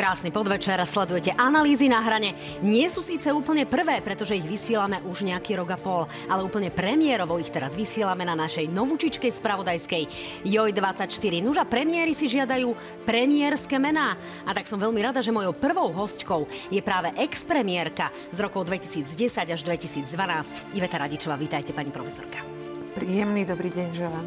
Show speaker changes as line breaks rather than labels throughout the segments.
Krásny podvečer, sledujete analýzy na hrane. Nie sú síce úplne prvé, pretože ich vysielame už nejaký rok a pol, ale úplne premiérovo ich teraz vysielame na našej novúčičkej spravodajskej JOJ24. Nuža premiéry si žiadajú premiérske mená. A tak som veľmi rada, že mojou prvou hostkou je práve ex-premiérka z rokov 2010 až 2012. Iveta Radičová, vítajte pani profesorka.
Príjemný dobrý deň želám.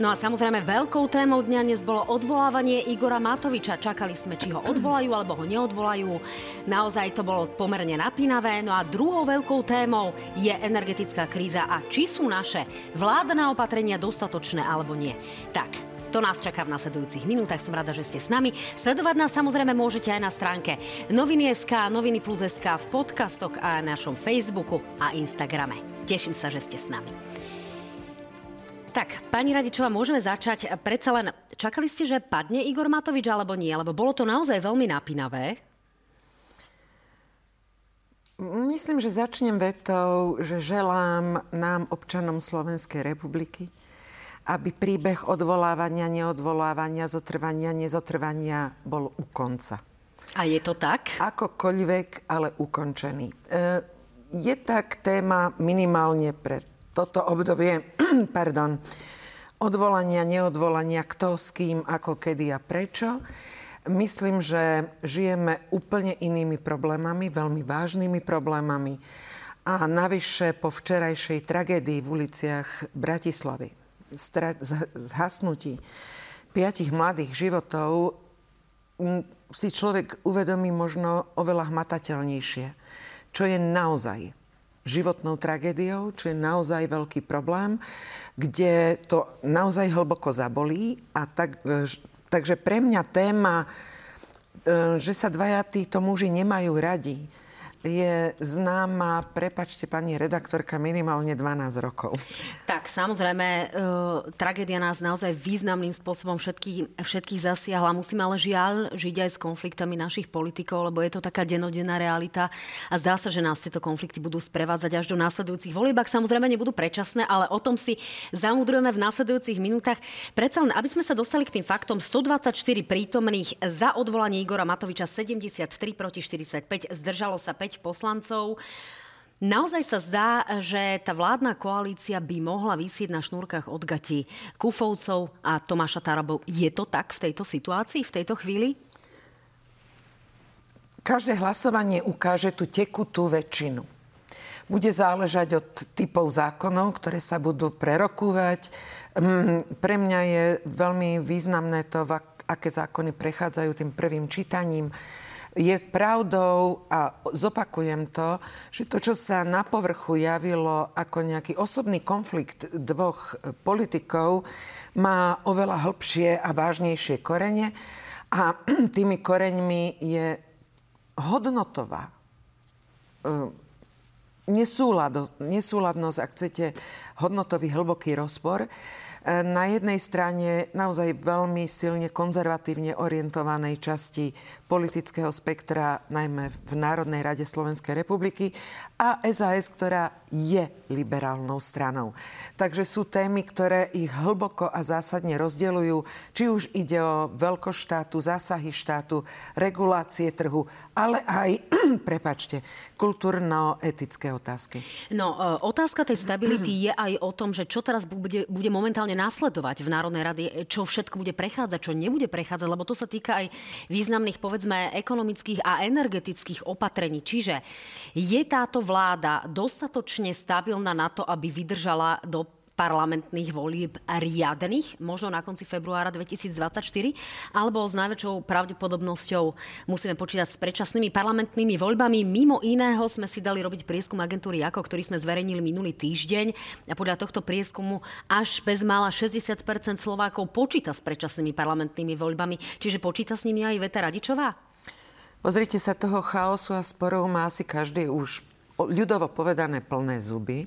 No a samozrejme veľkou témou dňa dnes bolo odvolávanie Igora Matoviča. Čakali sme, či ho odvolajú alebo ho neodvolajú. Naozaj to bolo pomerne napínavé. No a druhou veľkou témou je energetická kríza a či sú naše vládne opatrenia dostatočné alebo nie. Tak, to nás čaká v nasledujúcich minútach. Som rada, že ste s nami. Sledovať nás samozrejme môžete aj na stránke Noviny.sk, Noviny Plus.sk, v podcastoch a na našom Facebooku a Instagrame. Teším sa, že ste s nami. Tak, pani Radičová, môžeme začať. Predsa len, čakali ste, že padne Igor Matovič alebo nie? Lebo bolo to naozaj veľmi napínavé.
Myslím, že začnem vetou, že želám nám, občanom Slovenskej republiky, aby príbeh odvolávania, neodvolávania, zotrvania, nezotrvania bol u konca.
A je to tak?
Akokoľvek, ale ukončený. E, je tak téma minimálne pre toto obdobie pardon, odvolania, neodvolania, kto s kým, ako, kedy a prečo. Myslím, že žijeme úplne inými problémami, veľmi vážnymi problémami. A navyše po včerajšej tragédii v uliciach Bratislavy, zhasnutí piatich mladých životov, si človek uvedomí možno oveľa hmatateľnejšie, čo je naozaj životnou tragédiou, čo je naozaj veľký problém, kde to naozaj hlboko zabolí. A tak, e, takže pre mňa téma, e, že sa dvaja títo muži nemajú radi, je známa, prepačte pani redaktorka, minimálne 12 rokov.
Tak, samozrejme, e, tragédia nás naozaj významným spôsobom všetkých, všetkých zasiahla. Musíme ale žiaľ žiť aj s konfliktami našich politikov, lebo je to taká denodenná realita a zdá sa, že nás tieto konflikty budú sprevádzať až do následujúcich volieb. Ak samozrejme nebudú predčasné, ale o tom si zamudrujeme v následujúcich minútach. Predsa len, aby sme sa dostali k tým faktom, 124 prítomných za odvolanie Igora Matoviča, 73 proti 45, zdržalo sa 5 5 poslancov. Naozaj sa zdá, že tá vládna koalícia by mohla vysieť na šnúrkach od gati Kufovcov a Tomáša Tarabov. Je to tak v tejto situácii, v tejto chvíli?
Každé hlasovanie ukáže tú tekutú väčšinu. Bude záležať od typov zákonov, ktoré sa budú prerokúvať. Mm, pre mňa je veľmi významné to, aké zákony prechádzajú tým prvým čítaním je pravdou, a zopakujem to, že to, čo sa na povrchu javilo ako nejaký osobný konflikt dvoch politikov, má oveľa hĺbšie a vážnejšie korene. A tými koreňmi je hodnotová e, nesúladnosť, ak chcete, hodnotový hlboký rozpor na jednej strane naozaj veľmi silne konzervatívne orientovanej časti politického spektra, najmä v Národnej rade Slovenskej republiky a SAS, ktorá je liberálnou stranou. Takže sú témy, ktoré ich hlboko a zásadne rozdeľujú, či už ide o veľkosť štátu, zásahy štátu, regulácie trhu, ale aj, prepačte, kultúrno-etické otázky.
No, e, otázka tej stability je aj o tom, že čo teraz bude, bude momentálne následovať v Národnej rady, čo všetko bude prechádzať, čo nebude prechádzať, lebo to sa týka aj významných, povedzme, ekonomických a energetických opatrení. Čiže je táto vláda dostatočne stabilná na to, aby vydržala do parlamentných volieb riadnych, možno na konci februára 2024, alebo s najväčšou pravdepodobnosťou musíme počítať s predčasnými parlamentnými voľbami. Mimo iného sme si dali robiť prieskum agentúry AKO, ktorý sme zverejnili minulý týždeň a podľa tohto prieskumu až bezmála 60% Slovákov počíta s predčasnými parlamentnými voľbami. Čiže počíta s nimi aj Veta Radičová?
Pozrite sa, toho chaosu a sporov má asi každý už ľudovo povedané plné zuby.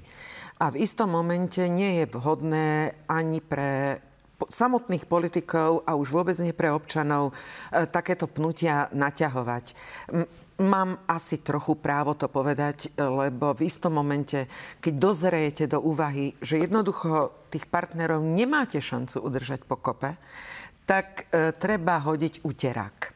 A v istom momente nie je vhodné ani pre samotných politikov a už vôbec nie pre občanov e, takéto pnutia naťahovať. Mám asi trochu právo to povedať, lebo v istom momente, keď dozrejete do úvahy, že jednoducho tých partnerov nemáte šancu udržať pokope, tak e, treba hodiť uterák.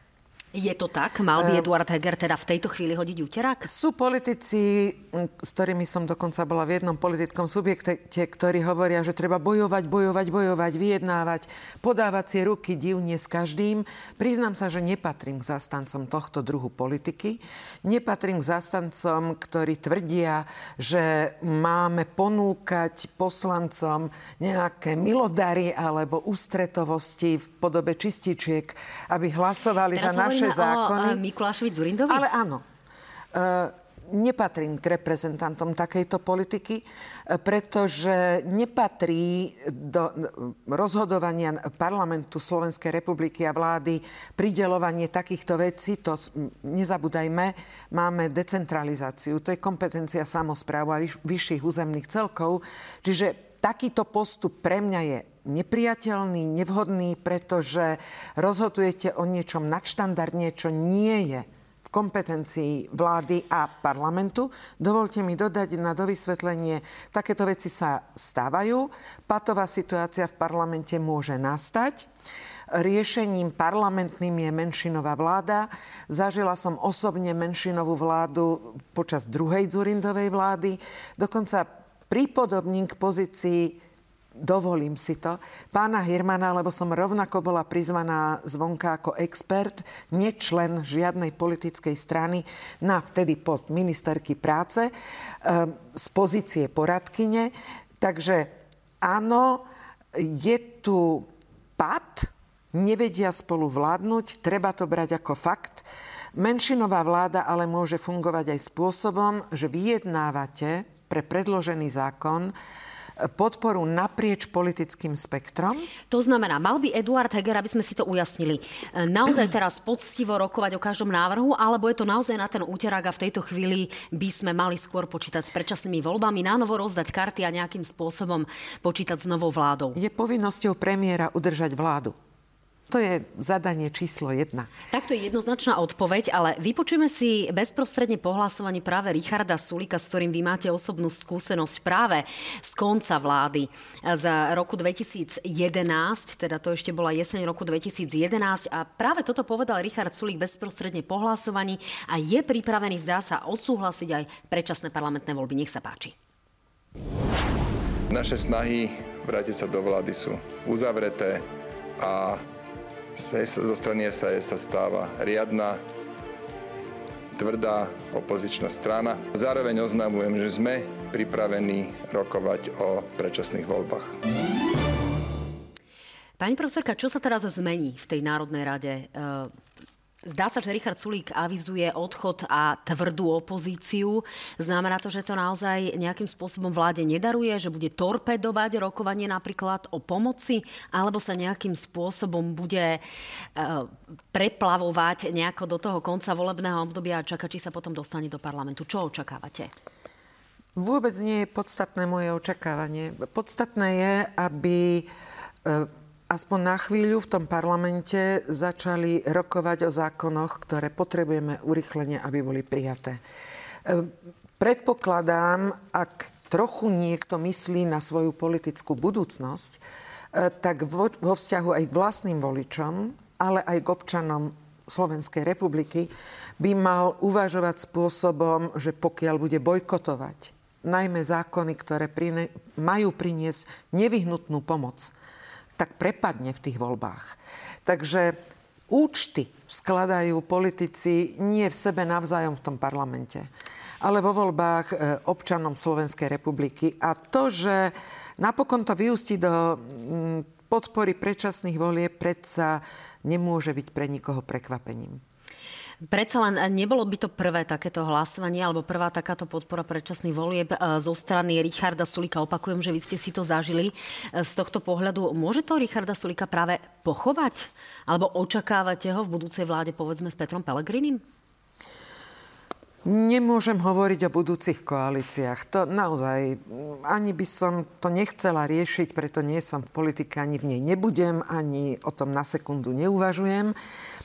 Je to tak? Mal by Eduard Heger teda v tejto chvíli hodiť úterák?
Sú politici, s ktorými som dokonca bola v jednom politickom subjekte, ktorí hovoria, že treba bojovať, bojovať, bojovať, vyjednávať, podávať si ruky divne s každým. Priznám sa, že nepatrím k zastancom tohto druhu politiky. Nepatrím k zastancom, ktorí tvrdia, že máme ponúkať poslancom nejaké milodary alebo ústretovosti v podobe čističiek, aby hlasovali
Teraz
za naše naše zákony.
O Mikulášovi Zurindovi?
Ale áno. Uh, nepatrím k reprezentantom takejto politiky, e, pretože nepatrí do rozhodovania parlamentu Slovenskej republiky a vlády pridelovanie takýchto vecí. To nezabúdajme, máme decentralizáciu. To je kompetencia samozpráv a vyšších územných celkov. Čiže takýto postup pre mňa je nepriateľný, nevhodný, pretože rozhodujete o niečom nadštandardne, čo nie je v kompetencii vlády a parlamentu. Dovolte mi dodať na dovysvetlenie, takéto veci sa stávajú. Patová situácia v parlamente môže nastať. Riešením parlamentným je menšinová vláda. Zažila som osobne menšinovú vládu počas druhej Zurindovej vlády. Dokonca pripodobním k pozícii dovolím si to, pána Hirmana, lebo som rovnako bola prizvaná zvonka ako expert, nečlen žiadnej politickej strany na vtedy post ministerky práce ehm, z pozície poradkyne. Takže áno, je tu pad, nevedia spolu vládnuť, treba to brať ako fakt. Menšinová vláda ale môže fungovať aj spôsobom, že vyjednávate pre predložený zákon podporu naprieč politickým spektrom?
To znamená, mal by Eduard Heger, aby sme si to ujasnili, e, naozaj teraz poctivo rokovať o každom návrhu, alebo je to naozaj na ten úterák a v tejto chvíli by sme mali skôr počítať s predčasnými voľbami, nánovo rozdať karty a nejakým spôsobom počítať s novou vládou?
Je povinnosťou premiéra udržať vládu. To je zadanie číslo jedna.
Takto je jednoznačná odpoveď, ale vypočujeme si bezprostredne po hlasovaní práve Richarda Sulika, s ktorým vy máte osobnú skúsenosť práve z konca vlády za roku 2011, teda to ešte bola jeseň roku 2011 a práve toto povedal Richard Sulik bezprostredne po hlasovaní a je pripravený, zdá sa, odsúhlasiť aj predčasné parlamentné voľby. Nech sa páči.
Naše snahy vrátiť sa do vlády sú uzavreté a zo strany SAS sa stáva riadna, tvrdá opozičná strana. Zároveň oznamujem, že sme pripravení rokovať o predčasných voľbách.
Pani profesorka, čo sa teraz zmení v tej Národnej rade? Zdá sa, že Richard Sulík avizuje odchod a tvrdú opozíciu. Znamená to, že to naozaj nejakým spôsobom vláde nedaruje, že bude torpedovať rokovanie napríklad o pomoci, alebo sa nejakým spôsobom bude e, preplavovať nejako do toho konca volebného obdobia a čakať, či sa potom dostane do parlamentu. Čo očakávate?
Vôbec nie je podstatné moje očakávanie. Podstatné je, aby e, aspoň na chvíľu v tom parlamente začali rokovať o zákonoch, ktoré potrebujeme urychlenie, aby boli prijaté. E, predpokladám, ak trochu niekto myslí na svoju politickú budúcnosť, e, tak vo, vzťahu aj k vlastným voličom, ale aj k občanom Slovenskej republiky by mal uvažovať spôsobom, že pokiaľ bude bojkotovať najmä zákony, ktoré majú priniesť nevyhnutnú pomoc tak prepadne v tých voľbách. Takže účty skladajú politici nie v sebe navzájom v tom parlamente, ale vo voľbách e, občanom Slovenskej republiky. A to, že napokon to vyústi do podpory predčasných volie, predsa nemôže byť pre nikoho prekvapením.
Predsa len eh, nebolo by to prvé takéto hlasovanie alebo prvá takáto podpora predčasných volieb eh, zo strany Richarda Sulika. Opakujem, že vy ste si to zažili eh, z tohto pohľadu. Môže to Richarda Sulika práve pochovať? Alebo očakávate ho v budúcej vláde, povedzme, s Petrom Pelegrinim?
Nemôžem hovoriť o budúcich koalíciách. To naozaj, ani by som to nechcela riešiť, preto nie som v politike, ani v nej nebudem, ani o tom na sekundu neuvažujem,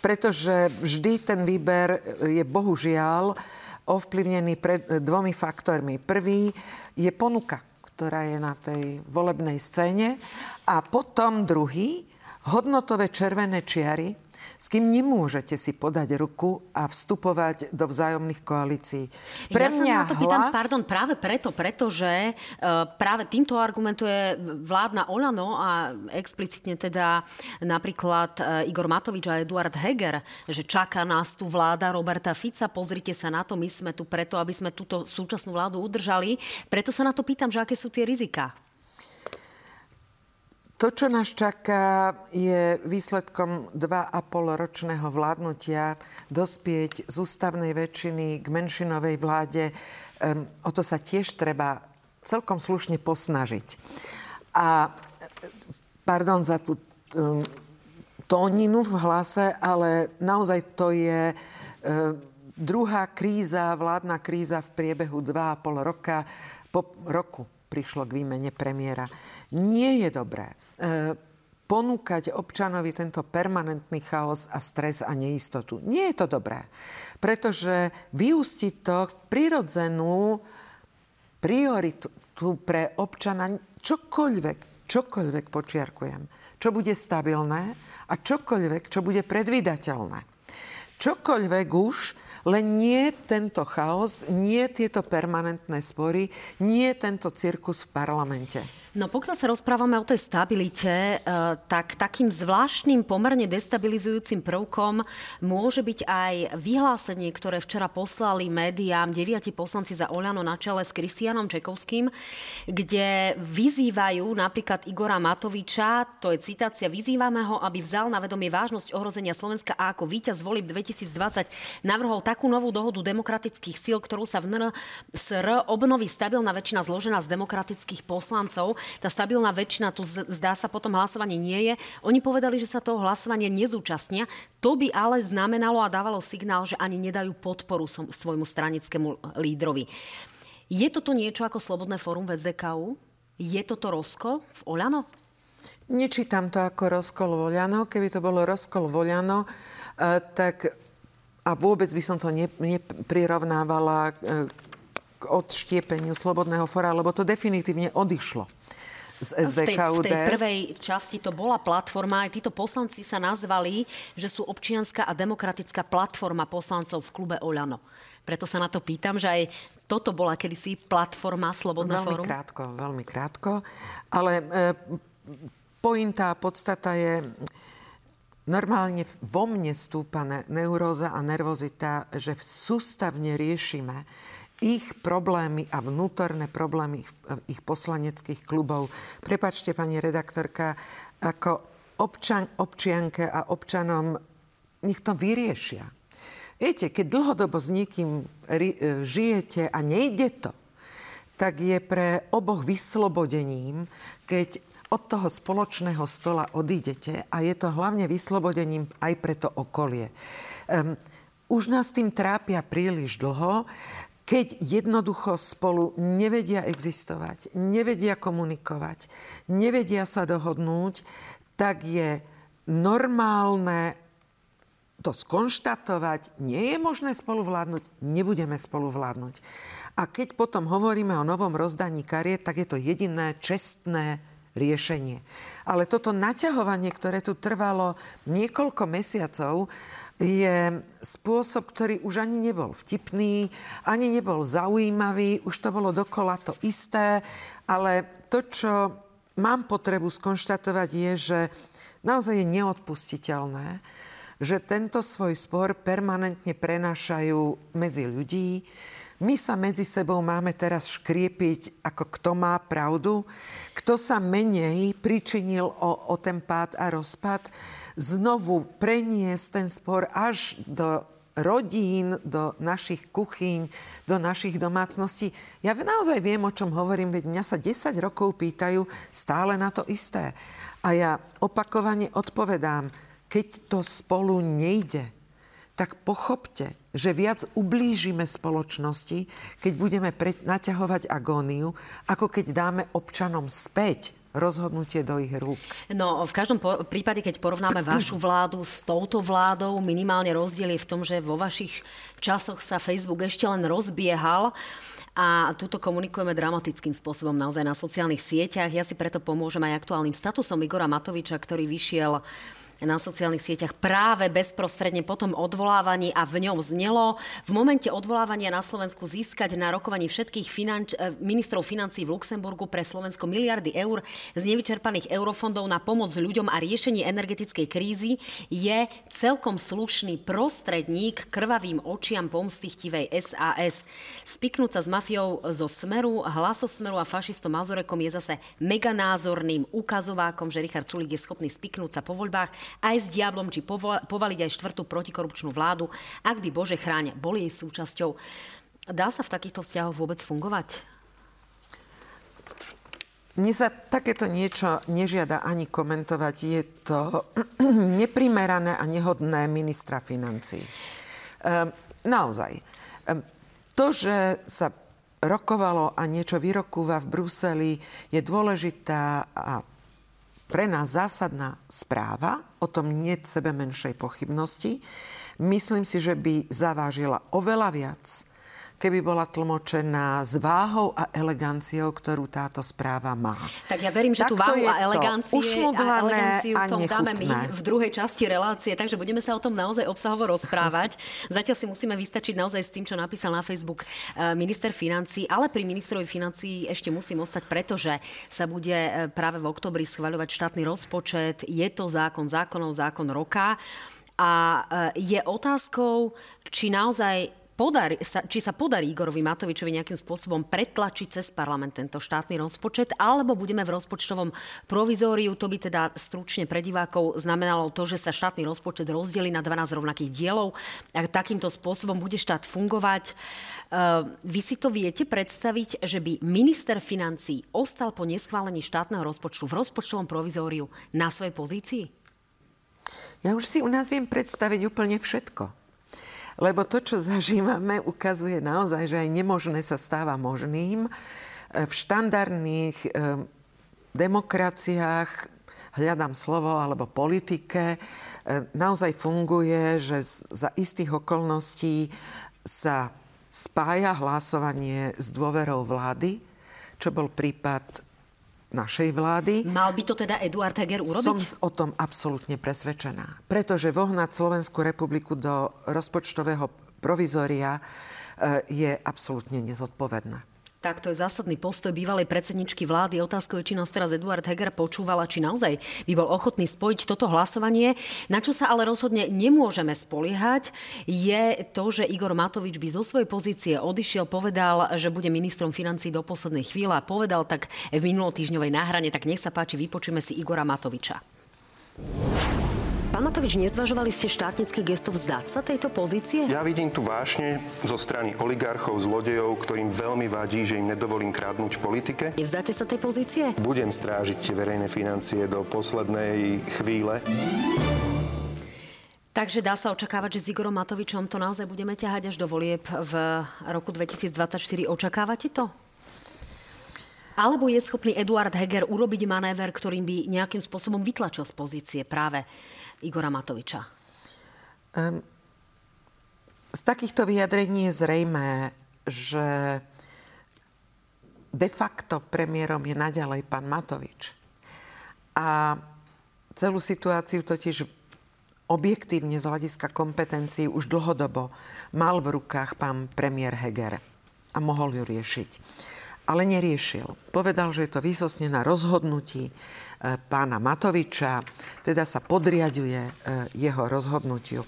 pretože vždy ten výber je bohužiaľ ovplyvnený pred dvomi faktormi. Prvý je ponuka, ktorá je na tej volebnej scéne a potom druhý, hodnotové červené čiary, s kým nemôžete si podať ruku a vstupovať do vzájomných koalícií.
Pre ja mňa sa na to pýtam, hlas... pardon, práve preto, pretože uh, práve týmto argumentuje vládna Olano a explicitne teda napríklad uh, Igor Matovič a Eduard Heger, že čaká nás tu vláda Roberta Fica, pozrite sa na to, my sme tu preto, aby sme túto súčasnú vládu udržali. Preto sa na to pýtam, že aké sú tie rizika.
To, čo nás čaká, je výsledkom 2,5 ročného vládnutia dospieť z ústavnej väčšiny k menšinovej vláde. O to sa tiež treba celkom slušne posnažiť. A pardon za tú tóninu v hlase, ale naozaj to je druhá kríza, vládna kríza v priebehu 2,5 roka. Po roku prišlo k výmene premiéra. Nie je dobré, E, ponúkať občanovi tento permanentný chaos a stres a neistotu. Nie je to dobré, pretože vyústi to v prirodzenú prioritu pre občana čokoľvek, čokoľvek počiarkujem, čo bude stabilné a čokoľvek, čo bude predvydateľné. Čokoľvek už, len nie tento chaos, nie tieto permanentné spory, nie tento cirkus v parlamente.
No pokiaľ sa rozprávame o tej stabilite, eh, tak takým zvláštnym, pomerne destabilizujúcim prvkom môže byť aj vyhlásenie, ktoré včera poslali médiám deviati poslanci za Oľano na čele s Kristianom Čekovským, kde vyzývajú napríklad Igora Matoviča, to je citácia, vyzývame ho, aby vzal na vedomie vážnosť ohrozenia Slovenska a ako víťaz volieb 2020 navrhol takú novú dohodu demokratických síl, ktorú sa v NSR obnoví stabilná väčšina zložená z demokratických poslancov tá stabilná väčšina, tu zdá sa potom hlasovanie nie je. Oni povedali, že sa toho hlasovania nezúčastnia. To by ale znamenalo a dávalo signál, že ani nedajú podporu svojmu stranickému lídrovi. Je toto niečo ako Slobodné fórum VZKU? Je toto rozkol v Oľano?
Nečítam to ako rozkol Oľano. Keby to bolo rozkol Oľano, eh, tak a vôbec by som to neprirovnávala eh, k odštiepeniu Slobodného fora, lebo to definitívne odišlo z SDK
v tej, v tej prvej časti to bola platforma. Aj títo poslanci sa nazvali, že sú občianská a demokratická platforma poslancov v klube Oľano. Preto sa na to pýtam, že aj toto bola kedysi platforma Slobodná
veľmi
fórum.
krátko, veľmi krátko. Ale e, pointa a podstata je, normálne vo mne stúpa neuróza a nervozita, že sústavne riešime ich problémy a vnútorné problémy ich, poslaneckých klubov. Prepačte, pani redaktorka, ako občan, občianke a občanom nech to vyriešia. Viete, keď dlhodobo s niekým e, žijete a nejde to, tak je pre oboch vyslobodením, keď od toho spoločného stola odídete a je to hlavne vyslobodením aj pre to okolie. Um, už nás tým trápia príliš dlho keď jednoducho spolu nevedia existovať, nevedia komunikovať, nevedia sa dohodnúť, tak je normálne to skonštatovať, nie je možné spolu vládnuť, nebudeme spolu vládnuť. A keď potom hovoríme o novom rozdaní kariet, tak je to jediné čestné riešenie. Ale toto naťahovanie, ktoré tu trvalo niekoľko mesiacov, je spôsob, ktorý už ani nebol vtipný, ani nebol zaujímavý, už to bolo dokola to isté, ale to, čo mám potrebu skonštatovať, je, že naozaj je neodpustiteľné, že tento svoj spor permanentne prenášajú medzi ľudí. My sa medzi sebou máme teraz škriepiť, ako kto má pravdu, kto sa menej pričinil o, o ten pád a rozpad znovu preniesť ten spor až do rodín, do našich kuchyň, do našich domácností. Ja naozaj viem, o čom hovorím, veď mňa sa 10 rokov pýtajú stále na to isté. A ja opakovane odpovedám, keď to spolu nejde, tak pochopte, že viac ublížime spoločnosti, keď budeme pre- naťahovať agóniu, ako keď dáme občanom späť rozhodnutie do ich rúk.
No, v každom po- prípade, keď porovnáme vašu vládu s touto vládou, minimálne rozdiel je v tom, že vo vašich časoch sa Facebook ešte len rozbiehal a tuto komunikujeme dramatickým spôsobom naozaj na sociálnych sieťach. Ja si preto pomôžem aj aktuálnym statusom Igora Matoviča, ktorý vyšiel na sociálnych sieťach práve bezprostredne po tom odvolávaní a v ňom znelo v momente odvolávania na Slovensku získať na rokovaní všetkých finanč, eh, ministrov financí v Luxemburgu pre Slovensko miliardy eur z nevyčerpaných eurofondov na pomoc ľuďom a riešenie energetickej krízy je celkom slušný prostredník krvavým očiam pomstichtivej SAS. Spiknúť sa s mafiou zo Smeru, hlasosmeru a fašistom Mazurekom je zase meganázorným ukazovákom, že Richard Sulik je schopný spiknúť sa po voľbách aj s diablom, či povaliť aj štvrtú protikorupčnú vládu, ak by Bože chráň boli jej súčasťou. Dá sa v takýchto vzťahoch vôbec fungovať?
Mne sa takéto niečo nežiada ani komentovať. Je to neprimerané a nehodné ministra financí. Um, naozaj. Um, to, že sa rokovalo a niečo vyrokúva v Bruseli, je dôležitá a pre nás zásadná správa, o tom nie sebe menšej pochybnosti. Myslím si, že by zavážila oveľa viac keby bola tlmočená s váhou a eleganciou, ktorú táto správa má.
Tak ja verím, že tú váhu a elegancie, a eleganciu
a
tom dáme my v druhej časti relácie, takže budeme sa o tom naozaj obsahovo rozprávať. Zatiaľ si musíme vystačiť naozaj s tým, čo napísal na Facebook eh, minister financí, ale pri ministrovi financí ešte musím ostať, pretože sa bude eh, práve v oktobri schvaľovať štátny rozpočet. Je to zákon zákonov, zákon roka. A eh, je otázkou, či naozaj podarí, sa, či sa podarí Igorovi Matovičovi nejakým spôsobom pretlačiť cez parlament tento štátny rozpočet, alebo budeme v rozpočtovom provizóriu. To by teda stručne pre divákov znamenalo to, že sa štátny rozpočet rozdelí na 12 rovnakých dielov a takýmto spôsobom bude štát fungovať. Ehm, vy si to viete predstaviť, že by minister financí ostal po neschválení štátneho rozpočtu v rozpočtovom provizóriu na svojej pozícii?
Ja už si u nás viem predstaviť úplne všetko. Lebo to, čo zažívame, ukazuje naozaj, že aj nemožné sa stáva možným. E, v štandardných e, demokraciách, hľadám slovo, alebo politike, e, naozaj funguje, že za istých okolností sa spája hlasovanie s dôverou vlády, čo bol prípad našej vlády.
Mal by to teda Eduard Heger urobiť?
Som o tom absolútne presvedčená. Pretože vohnať Slovenskú republiku do rozpočtového provizória eh, je absolútne nezodpovedné.
Tak to je zásadný postoj bývalej predsedničky vlády. Otázkou je, či nás teraz Eduard Heger počúvala, či naozaj by bol ochotný spojiť toto hlasovanie. Na čo sa ale rozhodne nemôžeme spoliehať, je to, že Igor Matovič by zo svojej pozície odišiel, povedal, že bude ministrom financí do poslednej chvíle a povedal tak v minulotýžňovej náhrane. Tak nech sa páči, vypočujeme si Igora Matoviča. Pán Matovič, nezvažovali ste štátnické gesto vzdať sa tejto pozície?
Ja vidím tu vášne zo strany oligarchov, zlodejov, ktorým veľmi vadí, že im nedovolím kradnúť v politike.
Nevzdáte sa tej pozície?
Budem strážiť tie verejné financie do poslednej chvíle.
Takže dá sa očakávať, že s Igorom Matovičom to naozaj budeme ťahať až do volieb v roku 2024. Očakávate to? Alebo je schopný Eduard Heger urobiť manéver, ktorým by nejakým spôsobom vytlačil z pozície práve Igora Matoviča? Um,
z takýchto vyjadrení je zrejmé, že de facto premiérom je naďalej pán Matovič. A celú situáciu totiž objektívne z hľadiska kompetencií už dlhodobo mal v rukách pán premiér Heger a mohol ju riešiť. Ale neriešil. Povedal, že je to výsosne na rozhodnutí pána Matoviča, teda sa podriaduje e, jeho rozhodnutiu. E,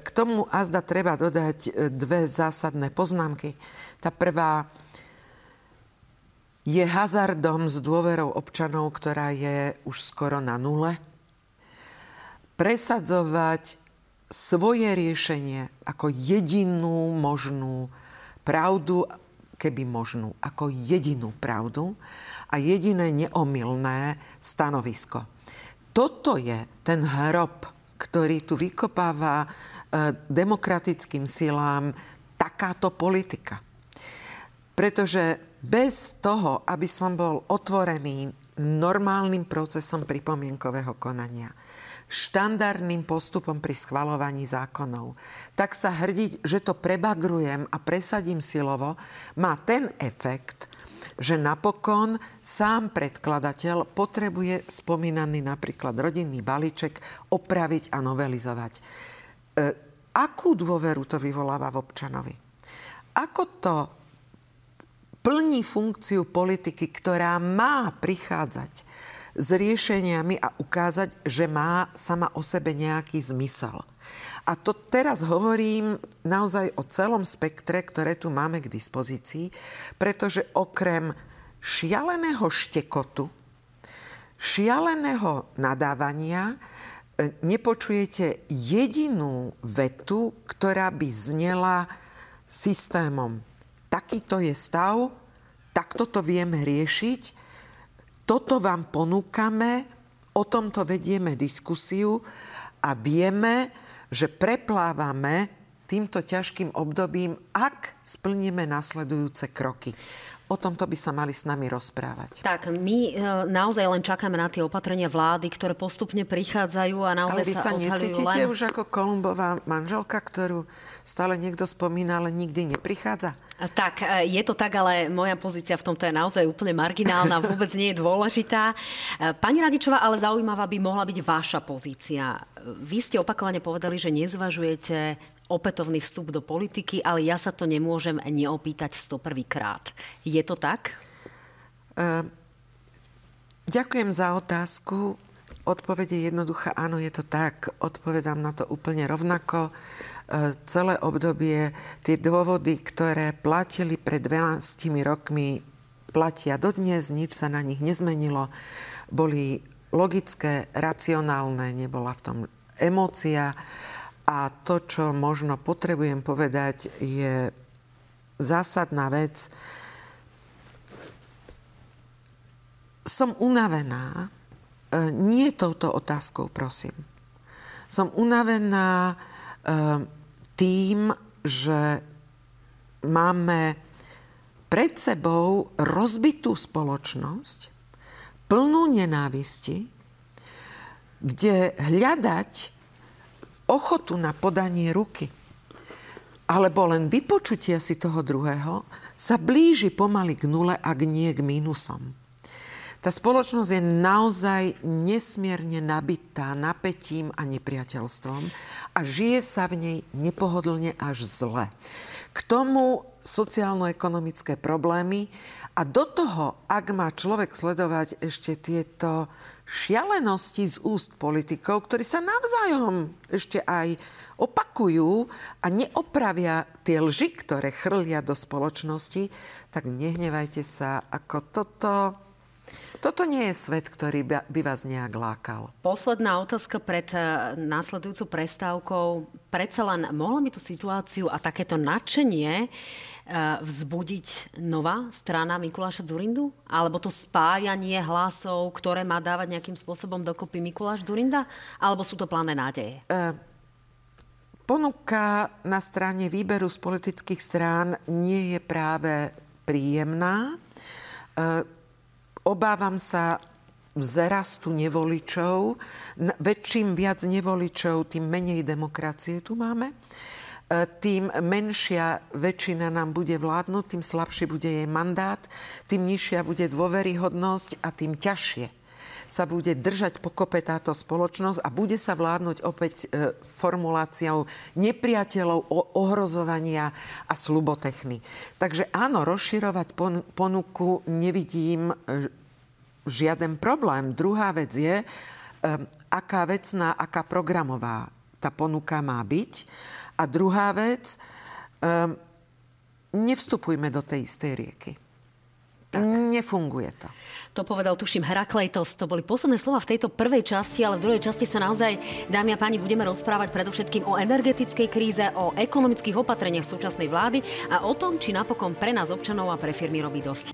k tomu azda treba dodať dve zásadné poznámky. Tá prvá je hazardom s dôverou občanov, ktorá je už skoro na nule. Presadzovať svoje riešenie ako jedinú možnú pravdu, keby možnú, ako jedinú pravdu a jediné neomilné stanovisko. Toto je ten hrob, ktorý tu vykopáva e, demokratickým silám takáto politika. Pretože bez toho, aby som bol otvorený normálnym procesom pripomienkového konania, štandardným postupom pri schvalovaní zákonov, tak sa hrdiť, že to prebagrujem a presadím silovo, má ten efekt, že napokon sám predkladateľ potrebuje spomínaný napríklad rodinný balíček opraviť a novelizovať. E, akú dôveru to vyvoláva v občanovi? Ako to plní funkciu politiky, ktorá má prichádzať s riešeniami a ukázať, že má sama o sebe nejaký zmysel. A to teraz hovorím naozaj o celom spektre, ktoré tu máme k dispozícii, pretože okrem šialeného štekotu, šialeného nadávania e, nepočujete jedinú vetu, ktorá by znela systémom. Takýto je stav, takto to vieme riešiť, toto vám ponúkame, o tomto vedieme diskusiu a vieme, že preplávame týmto ťažkým obdobím, ak splníme nasledujúce kroky. O tomto by sa mali s nami rozprávať.
Tak, my e, naozaj len čakáme na tie opatrenia vlády, ktoré postupne prichádzajú a naozaj
Ale vy sa, sa necítite len... už ako Kolumbová manželka, ktorú stále niekto spomína, ale nikdy neprichádza?
Tak, e, je to tak, ale moja pozícia v tomto je naozaj úplne marginálna, vôbec nie je dôležitá. E, pani Radičová, ale zaujímavá by mohla byť vaša pozícia. Vy ste opakovane povedali, že nezvažujete opätovný vstup do politiky, ale ja sa to nemôžem neopýtať 101 krát. Je to tak? Uh,
ďakujem za otázku. Odpovede je jednoduchá, áno, je to tak. Odpovedám na to úplne rovnako. Uh, celé obdobie tie dôvody, ktoré platili pred 12 rokmi, platia dodnes, nič sa na nich nezmenilo. Boli logické, racionálne, nebola v tom emócia. A to, čo možno potrebujem povedať, je zásadná vec. Som unavená, e, nie touto otázkou, prosím. Som unavená e, tým, že máme pred sebou rozbitú spoločnosť, plnú nenávisti, kde hľadať ochotu na podanie ruky alebo len vypočutia si toho druhého sa blíži pomaly k nule, ak nie k mínusom. Tá spoločnosť je naozaj nesmierne nabitá napätím a nepriateľstvom a žije sa v nej nepohodlne až zle. K tomu sociálno-ekonomické problémy a do toho, ak má človek sledovať ešte tieto šialenosti z úst politikov, ktorí sa navzájom ešte aj opakujú a neopravia tie lži, ktoré chrlia do spoločnosti, tak nehnevajte sa, ako toto... Toto nie je svet, ktorý by vás nejak lákal.
Posledná otázka pred eh, následujúcou prestávkou. Predsa len mohla mi tú situáciu a takéto nadšenie vzbudiť nová strana Mikuláša Zurindu? Alebo to spájanie hlasov, ktoré má dávať nejakým spôsobom dokopy Mikuláš Zurinda? Alebo sú to pláne nádeje? Uh,
ponuka na strane výberu z politických strán nie je práve príjemná. Uh, obávam sa zrastu nevoličov. Väčším viac nevoličov, tým menej demokracie tu máme. E, tým menšia väčšina nám bude vládnuť, tým slabší bude jej mandát, tým nižšia bude dôveryhodnosť a tým ťažšie sa bude držať pokope táto spoločnosť a bude sa vládnuť opäť e, formuláciou nepriateľov, ohrozovania a slubotechny. Takže áno, rozširovať ponuku nevidím e, žiaden problém. Druhá vec je, aká vecná, aká programová tá ponuka má byť. A druhá vec, um, nevstupujme do tej istej rieky. Tak. Nefunguje to.
To povedal, tuším, Herakleitos. To boli posledné slova v tejto prvej časti, ale v druhej časti sa naozaj, dámy a páni, budeme rozprávať predovšetkým o energetickej kríze, o ekonomických opatreniach súčasnej vlády a o tom, či napokon pre nás občanov a pre firmy robí dosť.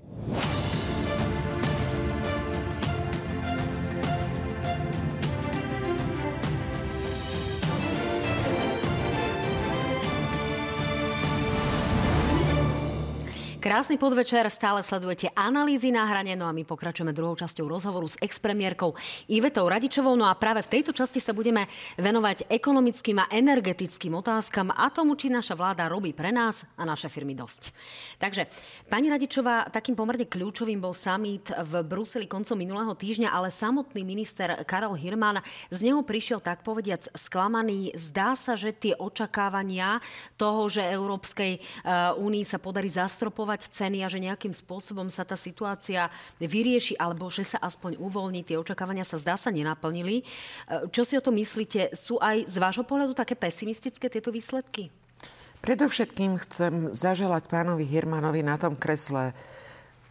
Krásny podvečer, stále sledujete analýzy na hrane, no a my pokračujeme druhou časťou rozhovoru s expremiérkou Ivetou Radičovou. No a práve v tejto časti sa budeme venovať ekonomickým a energetickým otázkam a tomu, či naša vláda robí pre nás a naše firmy dosť. Takže, pani Radičová, takým pomerne kľúčovým bol summit v Bruseli koncom minulého týždňa, ale samotný minister Karel Hirman z neho prišiel tak povediac sklamaný. Zdá sa, že tie očakávania toho, že Európskej eh, únii sa podarí zastropovať ceny a že nejakým spôsobom sa tá situácia vyrieši alebo že sa aspoň uvoľní, tie očakávania sa zdá sa nenaplnili. E, čo si o to myslíte? Sú aj z vášho pohľadu také pesimistické tieto výsledky?
Predovšetkým chcem zaželať pánovi Hirmanovi na tom kresle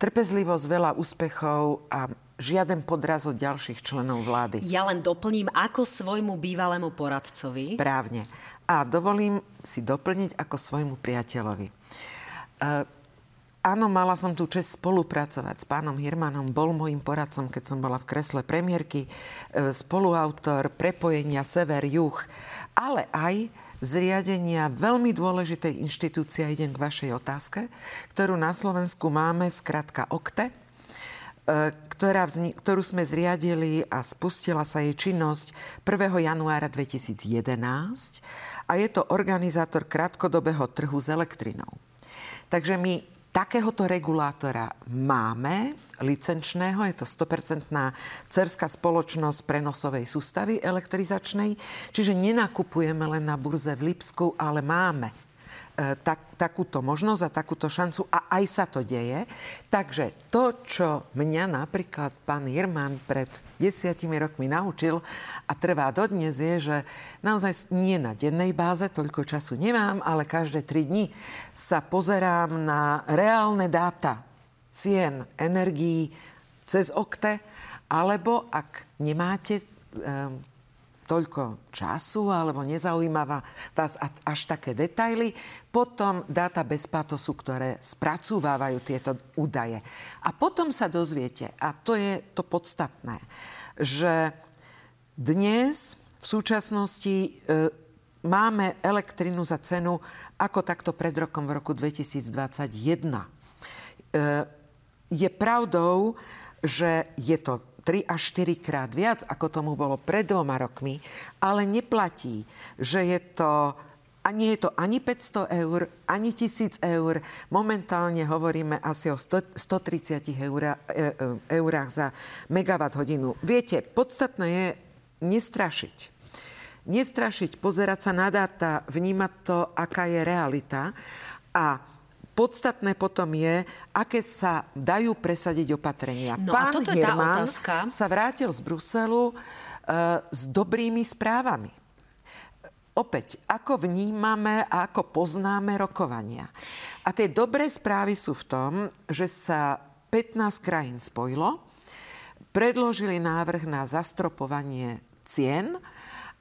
trpezlivosť, veľa úspechov a žiaden podraz od ďalších členov vlády.
Ja len doplním ako svojmu bývalému poradcovi.
Správne. A dovolím si doplniť ako svojmu priateľovi. E, Áno, mala som tu čest spolupracovať s pánom Hirmanom. Bol môjim poradcom, keď som bola v kresle premiérky, e, spoluautor prepojenia sever-juh, ale aj zriadenia veľmi dôležitej inštitúcie, idem k vašej otázke, ktorú na Slovensku máme, skratka OKTE, e, ktorá vznik, ktorú sme zriadili a spustila sa jej činnosť 1. januára 2011 a je to organizátor krátkodobého trhu s elektrinou. Takže my Takéhoto regulátora máme, licenčného, je to 100% cerská spoločnosť prenosovej sústavy elektrizačnej, čiže nenakupujeme len na burze v Lipsku, ale máme tak, takúto možnosť a takúto šancu a aj sa to deje. Takže to, čo mňa napríklad pán Jirman pred desiatimi rokmi naučil a trvá dodnes je, že naozaj nie na dennej báze, toľko času nemám, ale každé tri dni sa pozerám na reálne dáta cien energií cez okte, alebo ak nemáte um, toľko času alebo nezaujímavá vás až také detaily. Potom dáta bez pátosu, ktoré spracúvávajú tieto údaje. A potom sa dozviete, a to je to podstatné, že dnes v súčasnosti e, máme elektrinu za cenu ako takto pred rokom v roku 2021. E, je pravdou, že je to 3 až 4 krát viac, ako tomu bolo pred dvoma rokmi, ale neplatí, že je to a nie je to ani 500 eur, ani 1000 eur. Momentálne hovoríme asi o 100, 130 eur, e, e, eurách za megawatt hodinu. Viete, podstatné je nestrašiť. Nestrašiť, pozerať sa na dáta, vnímať to, aká je realita. A Podstatné potom je, aké sa dajú presadiť opatrenia.
No Pán Herman
sa vrátil z Bruselu uh, s dobrými správami. Opäť, ako vnímame a ako poznáme rokovania. A tie dobré správy sú v tom, že sa 15 krajín spojilo, predložili návrh na zastropovanie cien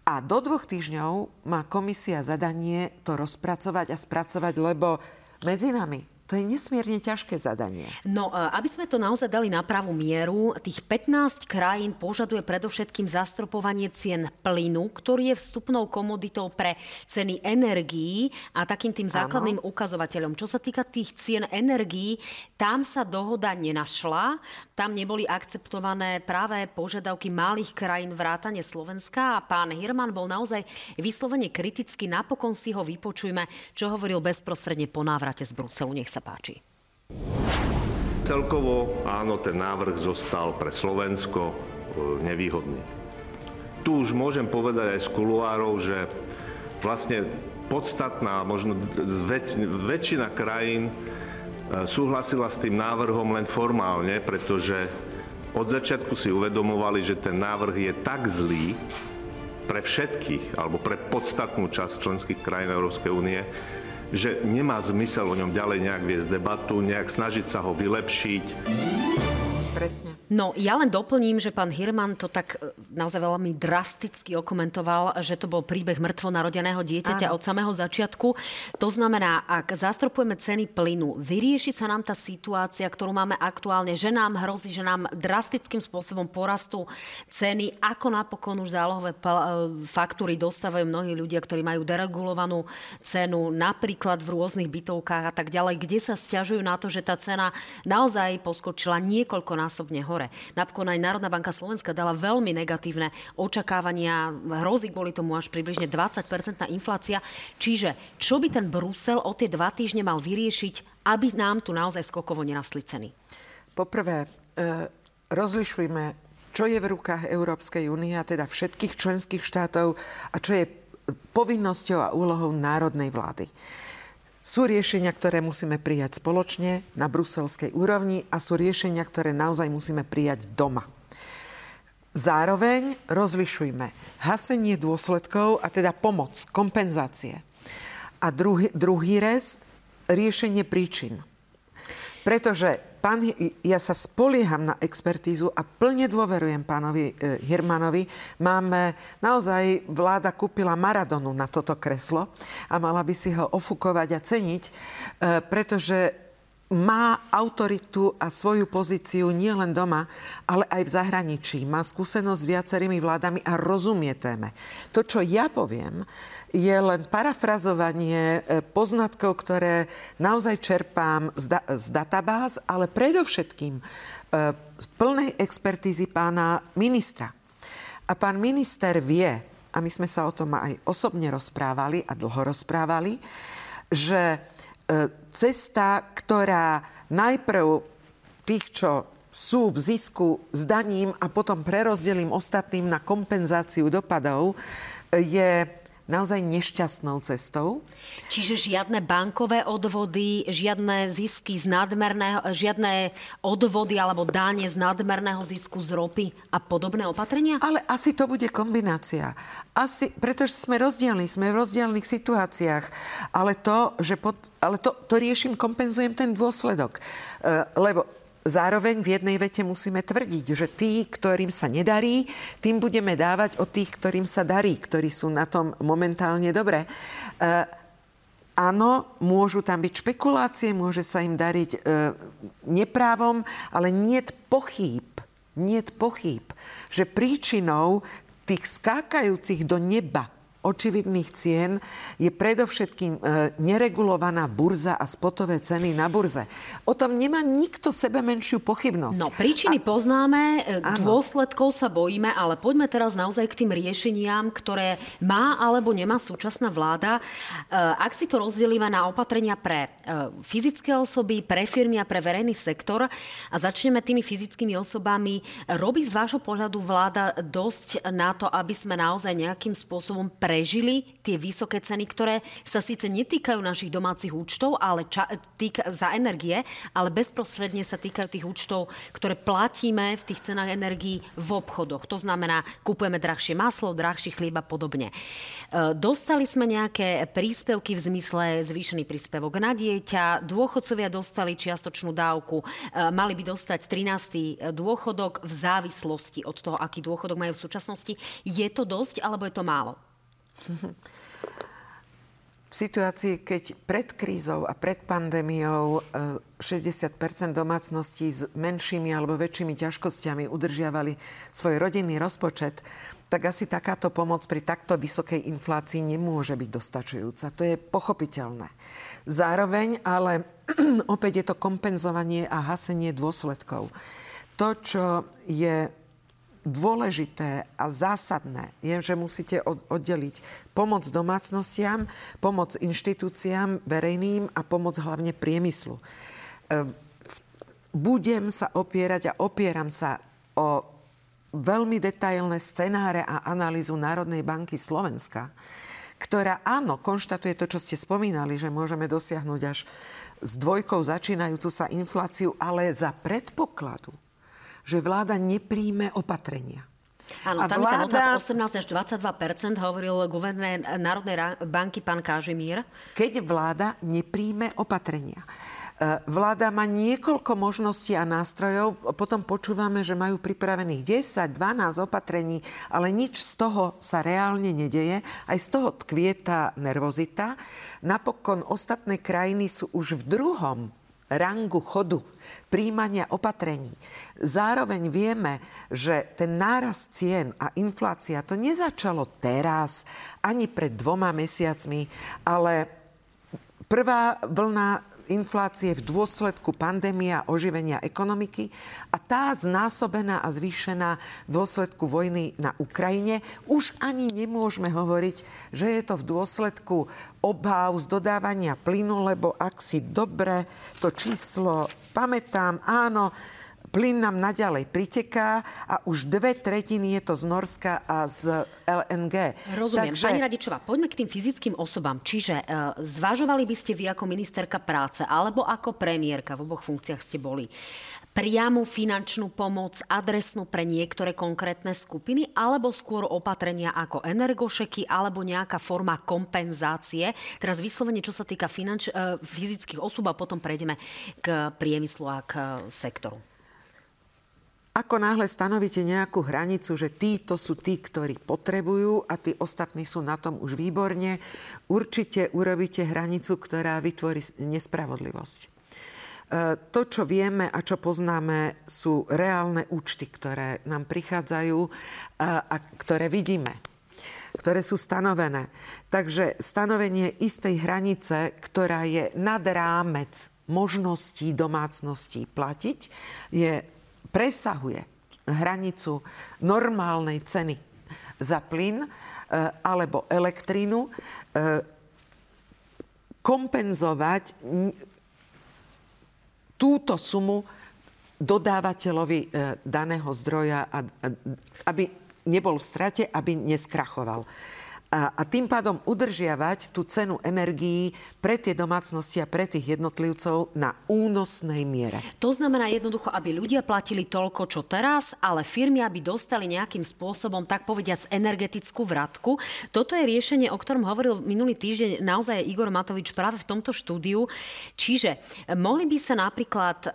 a do dvoch týždňov má komisia zadanie to rozpracovať a spracovať, lebo medzi nami to je nesmierne ťažké zadanie.
No, e, aby sme to naozaj dali na pravú mieru, tých 15 krajín požaduje predovšetkým zastropovanie cien plynu, ktorý je vstupnou komoditou pre ceny energií a takým tým základným ano. ukazovateľom. Čo sa týka tých cien energií, tam sa dohoda nenašla, tam neboli akceptované práve požiadavky malých krajín vrátane Slovenska a pán Hirman bol naozaj vyslovene kriticky. Napokon si ho vypočujme, čo hovoril bezprostredne po návrate z Bruselu. Nech sa sa páči.
Celkovo áno, ten návrh zostal pre Slovensko e, nevýhodný. Tu už môžem povedať aj z kuluárov, že vlastne podstatná, možno väč- väčšina krajín e, súhlasila s tým návrhom len formálne, pretože od začiatku si uvedomovali, že ten návrh je tak zlý pre všetkých, alebo pre podstatnú časť členských krajín Európskej únie, že nemá zmysel o ňom ďalej nejak viesť debatu, nejak snažiť sa ho vylepšiť.
Presne.
No, ja len doplním, že pán Hirman to tak e, naozaj veľmi drasticky okomentoval, že to bol príbeh mŕtvo narodeného dieťaťa Áno. od samého začiatku. To znamená, ak zastropujeme ceny plynu, vyrieši sa nám tá situácia, ktorú máme aktuálne, že nám hrozí, že nám drastickým spôsobom porastú ceny, ako napokon už zálohové e, faktúry dostávajú mnohí ľudia, ktorí majú deregulovanú cenu, napríklad v rôznych bytovkách a tak ďalej, kde sa stiažujú na to, že tá cena naozaj poskočila niekoľkonásobne hore. Napokon aj Národná banka Slovenska dala veľmi negatívne očakávania, hrozí kvôli tomu až približne 20-percentná inflácia. Čiže čo by ten Brusel o tie dva týždne mal vyriešiť, aby nám tu naozaj skokovo nerastli ceny?
Poprvé, e, rozlišujme, čo je v rukách Európskej únie, a teda všetkých členských štátov, a čo je povinnosťou a úlohou národnej vlády. Sú riešenia, ktoré musíme prijať spoločne na bruselskej úrovni a sú riešenia, ktoré naozaj musíme prijať doma. Zároveň rozlišujme hasenie dôsledkov a teda pomoc, kompenzácie. A druhý, druhý rez, riešenie príčin. Pretože pán, ja sa spolieham na expertízu a plne dôverujem pánovi e, Hirmanovi. Máme, naozaj vláda kúpila Maradonu na toto kreslo a mala by si ho ofúkovať a ceniť, e, pretože má autoritu a svoju pozíciu nielen doma, ale aj v zahraničí. Má skúsenosť s viacerými vládami a rozumie téme. To, čo ja poviem, je len parafrazovanie e, poznatkov, ktoré naozaj čerpám z, da- z databáz, ale predovšetkým e, z plnej expertízy pána ministra. A pán minister vie, a my sme sa o tom aj osobne rozprávali a dlho rozprávali, že e, cesta, ktorá najprv tých, čo sú v zisku s daním a potom prerozdelím ostatným na kompenzáciu dopadov, je naozaj nešťastnou cestou.
Čiže žiadne bankové odvody, žiadne zisky z nadmerného, žiadne odvody alebo dáne z nadmerného zisku z ropy a podobné opatrenia?
Ale asi to bude kombinácia. Asi, pretože sme rozdielni, sme v rozdielných situáciách. Ale to, že pod, ale to, to riešim, kompenzujem ten dôsledok. Uh, lebo zároveň v jednej vete musíme tvrdiť, že tí, ktorým sa nedarí, tým budeme dávať od tých, ktorým sa darí, ktorí sú na tom momentálne dobre. E, áno, môžu tam byť špekulácie, môže sa im dariť e, neprávom, ale nie pochýb, nie pochýb, že príčinou tých skákajúcich do neba očividných cien je predovšetkým e, neregulovaná burza a spotové ceny na burze. O tom nemá nikto sebe menšiu pochybnosť.
No, príčiny a... poznáme, e, Áno. dôsledkov sa bojíme, ale poďme teraz naozaj k tým riešeniam, ktoré má alebo nemá súčasná vláda. E, ak si to rozdelíme na opatrenia pre fyzické osoby, pre firmy a pre verejný sektor a začneme tými fyzickými osobami, robí z vášho pohľadu vláda dosť na to, aby sme naozaj nejakým spôsobom prežili tie vysoké ceny, ktoré sa síce netýkajú našich domácich účtov ale ča- týka, za energie, ale bezprostredne sa týkajú tých účtov, ktoré platíme v tých cenách energií v obchodoch. To znamená, kupujeme drahšie maslo, drahší chlieb a podobne. E, dostali sme nejaké príspevky v zmysle zvýšený príspevok na dieťa, dôchodcovia dostali čiastočnú dávku, e, mali by dostať 13. dôchodok v závislosti od toho, aký dôchodok majú v súčasnosti. Je to dosť alebo je to málo?
V situácii, keď pred krízou a pred pandémiou 60 e, domácností s menšími alebo väčšími ťažkosťami udržiavali svoj rodinný rozpočet, tak asi takáto pomoc pri takto vysokej inflácii nemôže byť dostačujúca. To je pochopiteľné. Zároveň ale opäť je to kompenzovanie a hasenie dôsledkov. To, čo je dôležité a zásadné je, že musíte oddeliť pomoc domácnostiam, pomoc inštitúciám verejným a pomoc hlavne priemyslu. Ehm, budem sa opierať a opieram sa o veľmi detailné scenáre a analýzu Národnej banky Slovenska, ktorá áno, konštatuje to, čo ste spomínali, že môžeme dosiahnuť až s dvojkou začínajúcu sa infláciu, ale za predpokladu, že vláda nepríjme opatrenia.
Áno, tam vláda... je odhad 18 až 22 hovoril guvernér Národnej banky pán Kažimír.
Keď vláda nepríjme opatrenia. vláda má niekoľko možností a nástrojov. Potom počúvame, že majú pripravených 10, 12 opatrení, ale nič z toho sa reálne nedeje. Aj z toho tkvie tá nervozita. Napokon ostatné krajiny sú už v druhom rangu chodu príjmania opatrení. Zároveň vieme, že ten náraz cien a inflácia to nezačalo teraz, ani pred dvoma mesiacmi, ale prvá vlna inflácie v dôsledku pandémie a oživenia ekonomiky a tá znásobená a zvýšená v dôsledku vojny na Ukrajine. Už ani nemôžeme hovoriť, že je to v dôsledku obáv z dodávania plynu, lebo ak si dobre to číslo pamätám, áno, Plyn nám naďalej priteká a už dve tretiny je to z Norska a z LNG.
Rozumiem. Takže... Pani Radičová, poďme k tým fyzickým osobám. Čiže uh, zvažovali by ste vy ako ministerka práce alebo ako premiérka, v oboch funkciách ste boli, priamu finančnú pomoc adresnú pre niektoré konkrétne skupiny, alebo skôr opatrenia ako energošeky, alebo nejaká forma kompenzácie. Teraz vyslovene, čo sa týka finanč- uh, fyzických osôb a potom prejdeme k priemyslu a k uh, sektoru.
Ako náhle stanovíte nejakú hranicu, že títo sú tí, ktorí potrebujú a tí ostatní sú na tom už výborne, určite urobíte hranicu, ktorá vytvorí nespravodlivosť. E, to, čo vieme a čo poznáme, sú reálne účty, ktoré nám prichádzajú a, ktoré vidíme ktoré sú stanovené. Takže stanovenie istej hranice, ktorá je nad rámec možností domácností platiť, je presahuje hranicu normálnej ceny za plyn e, alebo elektrínu, e, kompenzovať túto sumu dodávateľovi e, daného zdroja, aby nebol v strate, aby neskrachoval a, a tým pádom udržiavať tú cenu energií pre tie domácnosti a pre tých jednotlivcov na únosnej miere.
To znamená jednoducho, aby ľudia platili toľko, čo teraz, ale firmy, aby dostali nejakým spôsobom, tak povediac, energetickú vratku. Toto je riešenie, o ktorom hovoril minulý týždeň naozaj Igor Matovič práve v tomto štúdiu. Čiže mohli by sa napríklad uh,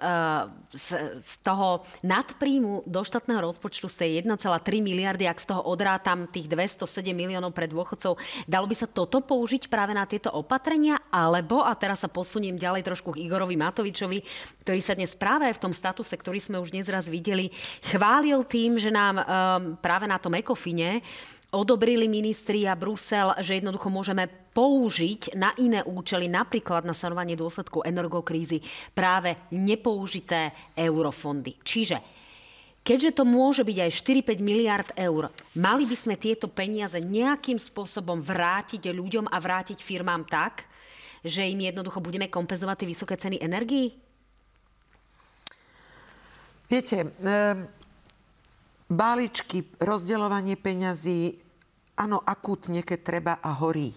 z, z toho nadpríjmu do štátneho rozpočtu z tej 1,3 miliardy, ak z toho odrátam tých 207 miliónov pre dôchodcov, dalo by sa toto použiť práve na tieto opatrenia? Alebo, a teraz sa posuniem ďalej trošku k Igorovi Matovičovi, ktorý sa dnes práve v tom statuse, ktorý sme už dnes raz videli, chválil tým, že nám um, práve na tom ekofine odobrili ministri a Brusel, že jednoducho môžeme použiť na iné účely, napríklad na sanovanie dôsledkov energokrízy, práve nepoužité eurofondy. Čiže Keďže to môže byť aj 4-5 miliard eur, mali by sme tieto peniaze nejakým spôsobom vrátiť ľuďom a vrátiť firmám tak, že im jednoducho budeme kompenzovať tie vysoké ceny energií?
Viete, e, balíčky, rozdeľovanie peňazí áno, akútne, keď treba a horí.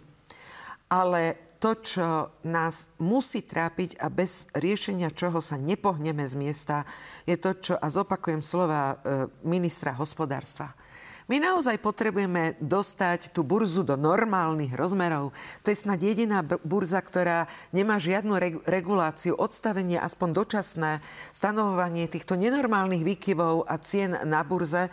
Ale to, čo nás musí trápiť a bez riešenia čoho sa nepohneme z miesta, je to, čo, a zopakujem slova e, ministra hospodárstva – my naozaj potrebujeme dostať tú burzu do normálnych rozmerov. To je snad jediná burza, ktorá nemá žiadnu reguláciu, odstavenie, aspoň dočasné stanovovanie týchto nenormálnych výkyvov a cien na burze e,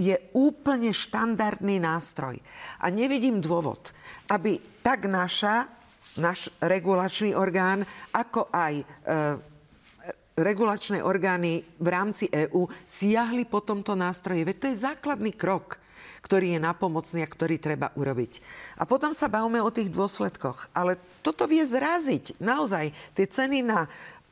je úplne štandardný nástroj. A nevidím dôvod, aby tak naša, náš regulačný orgán, ako aj e, regulačné orgány v rámci EÚ siahli po tomto nástroji. Veď to je základný krok ktorý je napomocný a ktorý treba urobiť. A potom sa bavíme o tých dôsledkoch. Ale toto vie zraziť naozaj tie ceny na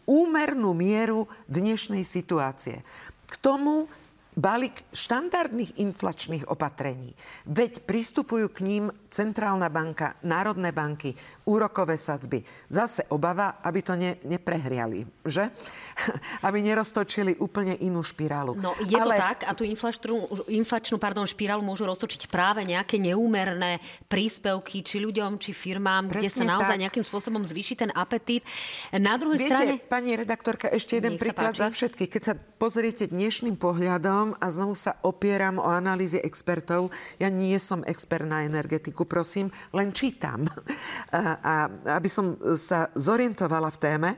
úmernú mieru dnešnej situácie. K tomu balík štandardných inflačných opatrení. Veď pristupujú k ním Centrálna banka, Národné banky, úrokové sadzby. Zase obava, aby to ne, neprehriali, že? aby neroztočili úplne inú špirálu.
No, je Ale... to tak a tú inflačnú, inflačnú pardon, špirálu môžu roztočiť práve nejaké neúmerné príspevky či ľuďom, či firmám, Presne kde sa naozaj tak. nejakým spôsobom zvýši ten apetít. Na druhej
Viete,
strane...
pani redaktorka, ešte jeden príklad za všetky. Keď sa pozriete dnešným pohľadom a znovu sa opieram o analýzy expertov, ja nie som expert na energetiku, minútku, prosím, len čítam. A, aby som sa zorientovala v téme,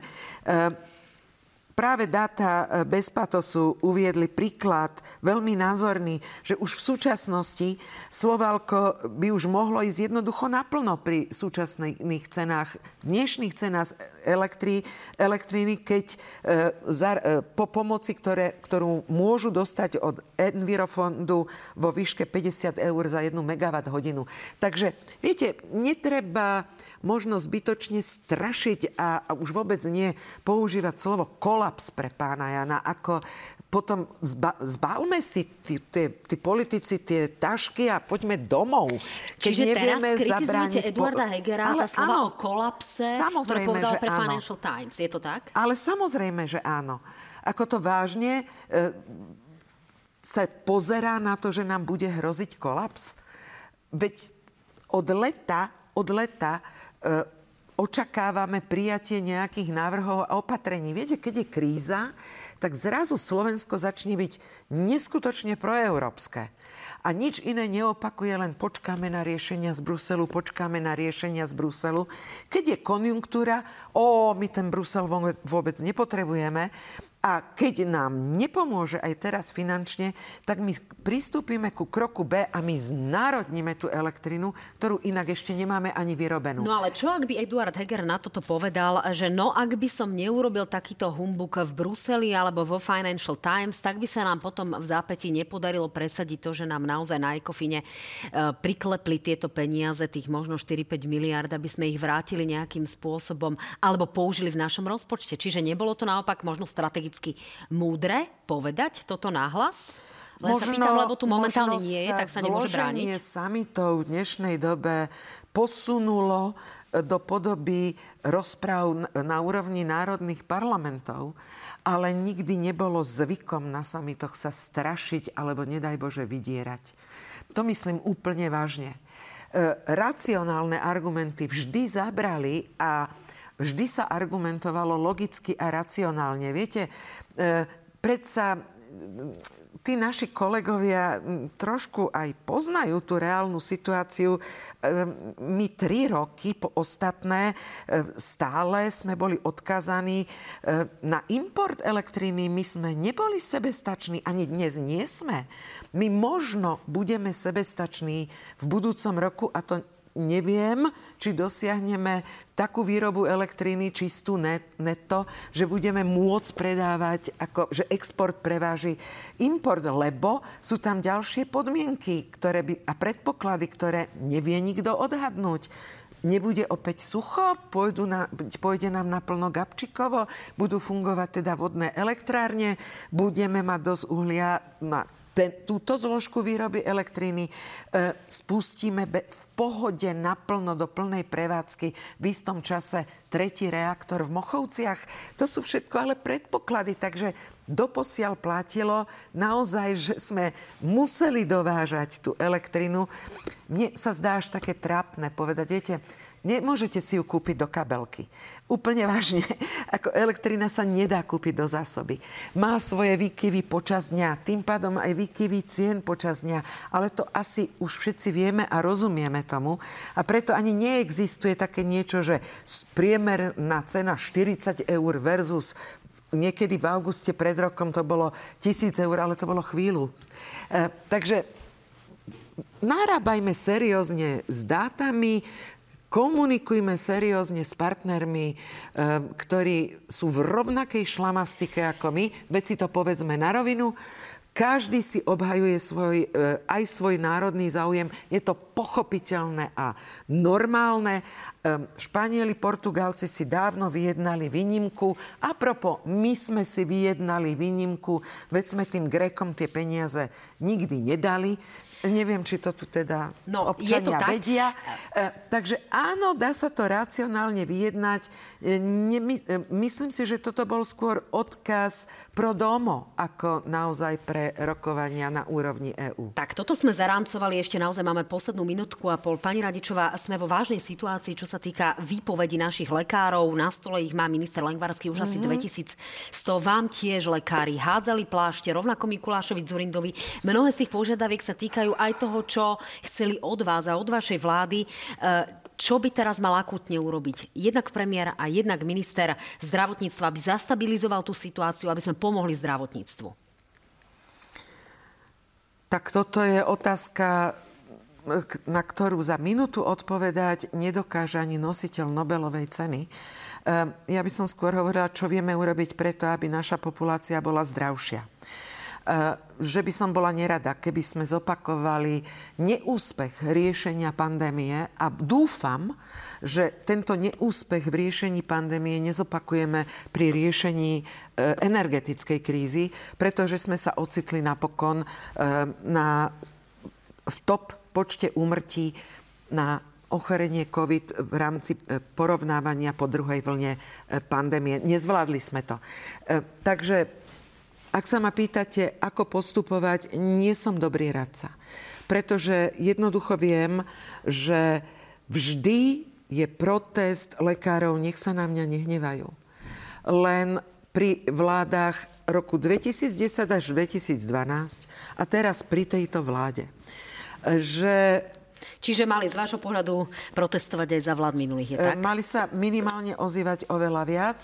Práve dáta e, bez patosu uviedli príklad veľmi názorný, že už v súčasnosti Slovalko by už mohlo ísť jednoducho naplno pri súčasných cenách, dnešných cenách elektrí, elektriny, keď e, za, e, po pomoci, ktoré, ktorú môžu dostať od Envirofondu vo výške 50 eur za 1 megawatt hodinu. Takže, viete, netreba možno zbytočne strašiť a, a už vôbec nie používať slovo kolaps pre pána Jana, ako potom zba, zbalme si tí politici tie tašky a poďme domov.
Keď Čiže nevieme teraz kritizujete Eduarda Hegera ale za slova áno, o kolapse, ktoré povedal pre áno. Financial Times. Je to tak?
Ale samozrejme, že áno. Ako to vážne e, sa pozerá na to, že nám bude hroziť kolaps? Veď od leta, od leta očakávame prijatie nejakých návrhov a opatrení. Viete, keď je kríza, tak zrazu Slovensko začne byť neskutočne proeurópske. A nič iné neopakuje, len počkáme na riešenia z Bruselu, počkáme na riešenia z Bruselu. Keď je konjunktúra, o, my ten Brusel vôbec nepotrebujeme. A keď nám nepomôže aj teraz finančne, tak my pristúpime ku kroku B a my znárodníme tú elektrinu, ktorú inak ešte nemáme ani vyrobenú.
No ale čo ak by Eduard Heger na toto povedal, že no ak by som neurobil takýto humbuk v Bruseli alebo vo Financial Times, tak by sa nám potom v zápäti nepodarilo presadiť to, že nám naozaj na Ekofine e, priklepli tieto peniaze, tých možno 4-5 miliard, aby sme ich vrátili nejakým spôsobom alebo použili v našom rozpočte. Čiže nebolo to naopak možno strategické politicky múdre povedať toto náhlas? Len možno, sa pýtam, lebo tu momentálne nie je, tak sa nemôže brániť.
samitov v dnešnej dobe posunulo e, do podoby rozpráv na úrovni národných parlamentov, ale nikdy nebolo zvykom na samitoch sa strašiť alebo nedaj Bože vydierať. To myslím úplne vážne. E, racionálne argumenty vždy zabrali a vždy sa argumentovalo logicky a racionálne. Viete, e, predsa tí naši kolegovia trošku aj poznajú tú reálnu situáciu. E, my tri roky po ostatné e, stále sme boli odkazaní na import elektriny. My sme neboli sebestační, ani dnes nie sme. My možno budeme sebestační v budúcom roku a to neviem, či dosiahneme takú výrobu elektriny čistú net, že budeme môcť predávať, ako, že export preváži import, lebo sú tam ďalšie podmienky ktoré by, a predpoklady, ktoré nevie nikto odhadnúť. Nebude opäť sucho, pôjdu na, pôjde nám naplno Gabčikovo, budú fungovať teda vodné elektrárne, budeme mať dosť uhlia na ten, túto zložku výroby elektriny e, spustíme be, v pohode naplno do plnej prevádzky v istom čase tretí reaktor v Mochovciach. To sú všetko ale predpoklady, takže doposiaľ platilo naozaj, že sme museli dovážať tú elektrinu. Mne sa zdá až také trápne povedať, viete, Nemôžete si ju kúpiť do kabelky. Úplne vážne. Ako elektrina sa nedá kúpiť do zásoby. Má svoje výkyvy počas dňa, tým pádom aj výkyvy cien počas dňa. Ale to asi už všetci vieme a rozumieme tomu. A preto ani neexistuje také niečo, že priemerná cena 40 eur versus niekedy v auguste pred rokom to bolo 1000 eur, ale to bolo chvíľu. E, takže narábajme seriózne s dátami, komunikujme seriózne s partnermi, eh, ktorí sú v rovnakej šlamastike ako my, veď si to povedzme na rovinu. Každý si obhajuje svoj, eh, aj svoj národný záujem. Je to pochopiteľné a normálne. Eh, Španieli, Portugálci si dávno vyjednali výnimku. A propo, my sme si vyjednali výnimku, veď sme tým Grékom tie peniaze nikdy nedali. Neviem, či to tu teda no, občania to vedia. E, takže áno, dá sa to racionálne vyjednať. E, nemy, e, myslím si, že toto bol skôr odkaz pro domo, ako naozaj pre rokovania na úrovni EÚ.
Tak, toto sme zarámcovali, ešte naozaj máme poslednú minútku a pol. Pani Radičová, sme vo vážnej situácii, čo sa týka výpovedi našich lekárov. Na stole ich má minister Lengvarský už mm-hmm. asi 2100. Vám tiež lekári hádzali plášte, rovnako Mikulášovi Zurindovi. Mnohé z tých požiadaviek sa týkajú aj toho, čo chceli od vás a od vašej vlády. E, čo by teraz mal akutne urobiť? Jednak premiér a jednak minister zdravotníctva, aby zastabilizoval tú situáciu, aby sme pomohli zdravotníctvu.
Tak toto je otázka, na ktorú za minútu odpovedať nedokáže ani nositeľ Nobelovej ceny. Ehm, ja by som skôr hovorila, čo vieme urobiť preto, aby naša populácia bola zdravšia. Ehm, že by som bola nerada, keby sme zopakovali neúspech riešenia pandémie a dúfam, že tento neúspech v riešení pandémie nezopakujeme pri riešení e, energetickej krízy, pretože sme sa ocitli napokon e, na, v top počte úmrtí na ochorenie COVID v rámci porovnávania po druhej vlne pandémie. Nezvládli sme to. Takže ak sa ma pýtate, ako postupovať, nie som dobrý radca. Pretože jednoducho viem, že vždy je protest lekárov, nech sa na mňa nehnevajú. Len pri vládach roku 2010 až 2012 a teraz pri tejto vláde, že
Čiže mali z vášho pohľadu protestovať aj za vlád minulých, je tak?
Mali sa minimálne ozývať oveľa viac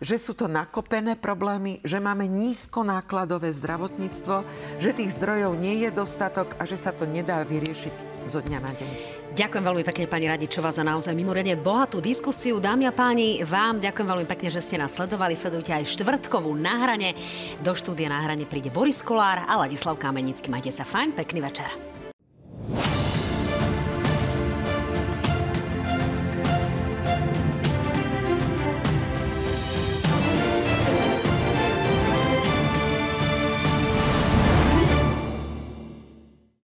že sú to nakopené problémy, že máme nízko nákladové zdravotníctvo, že tých zdrojov nie je dostatok a že sa to nedá vyriešiť zo dňa na deň.
Ďakujem veľmi pekne, pani Radičová, za naozaj mimoriadne bohatú diskusiu. Dámy a páni, vám ďakujem veľmi pekne, že ste nás sledovali. Sledujte aj štvrtkovú náhrane. Do štúdia náhrane príde Boris Kolár a Ladislav Kamenický. Majte sa fajn, pekný večer.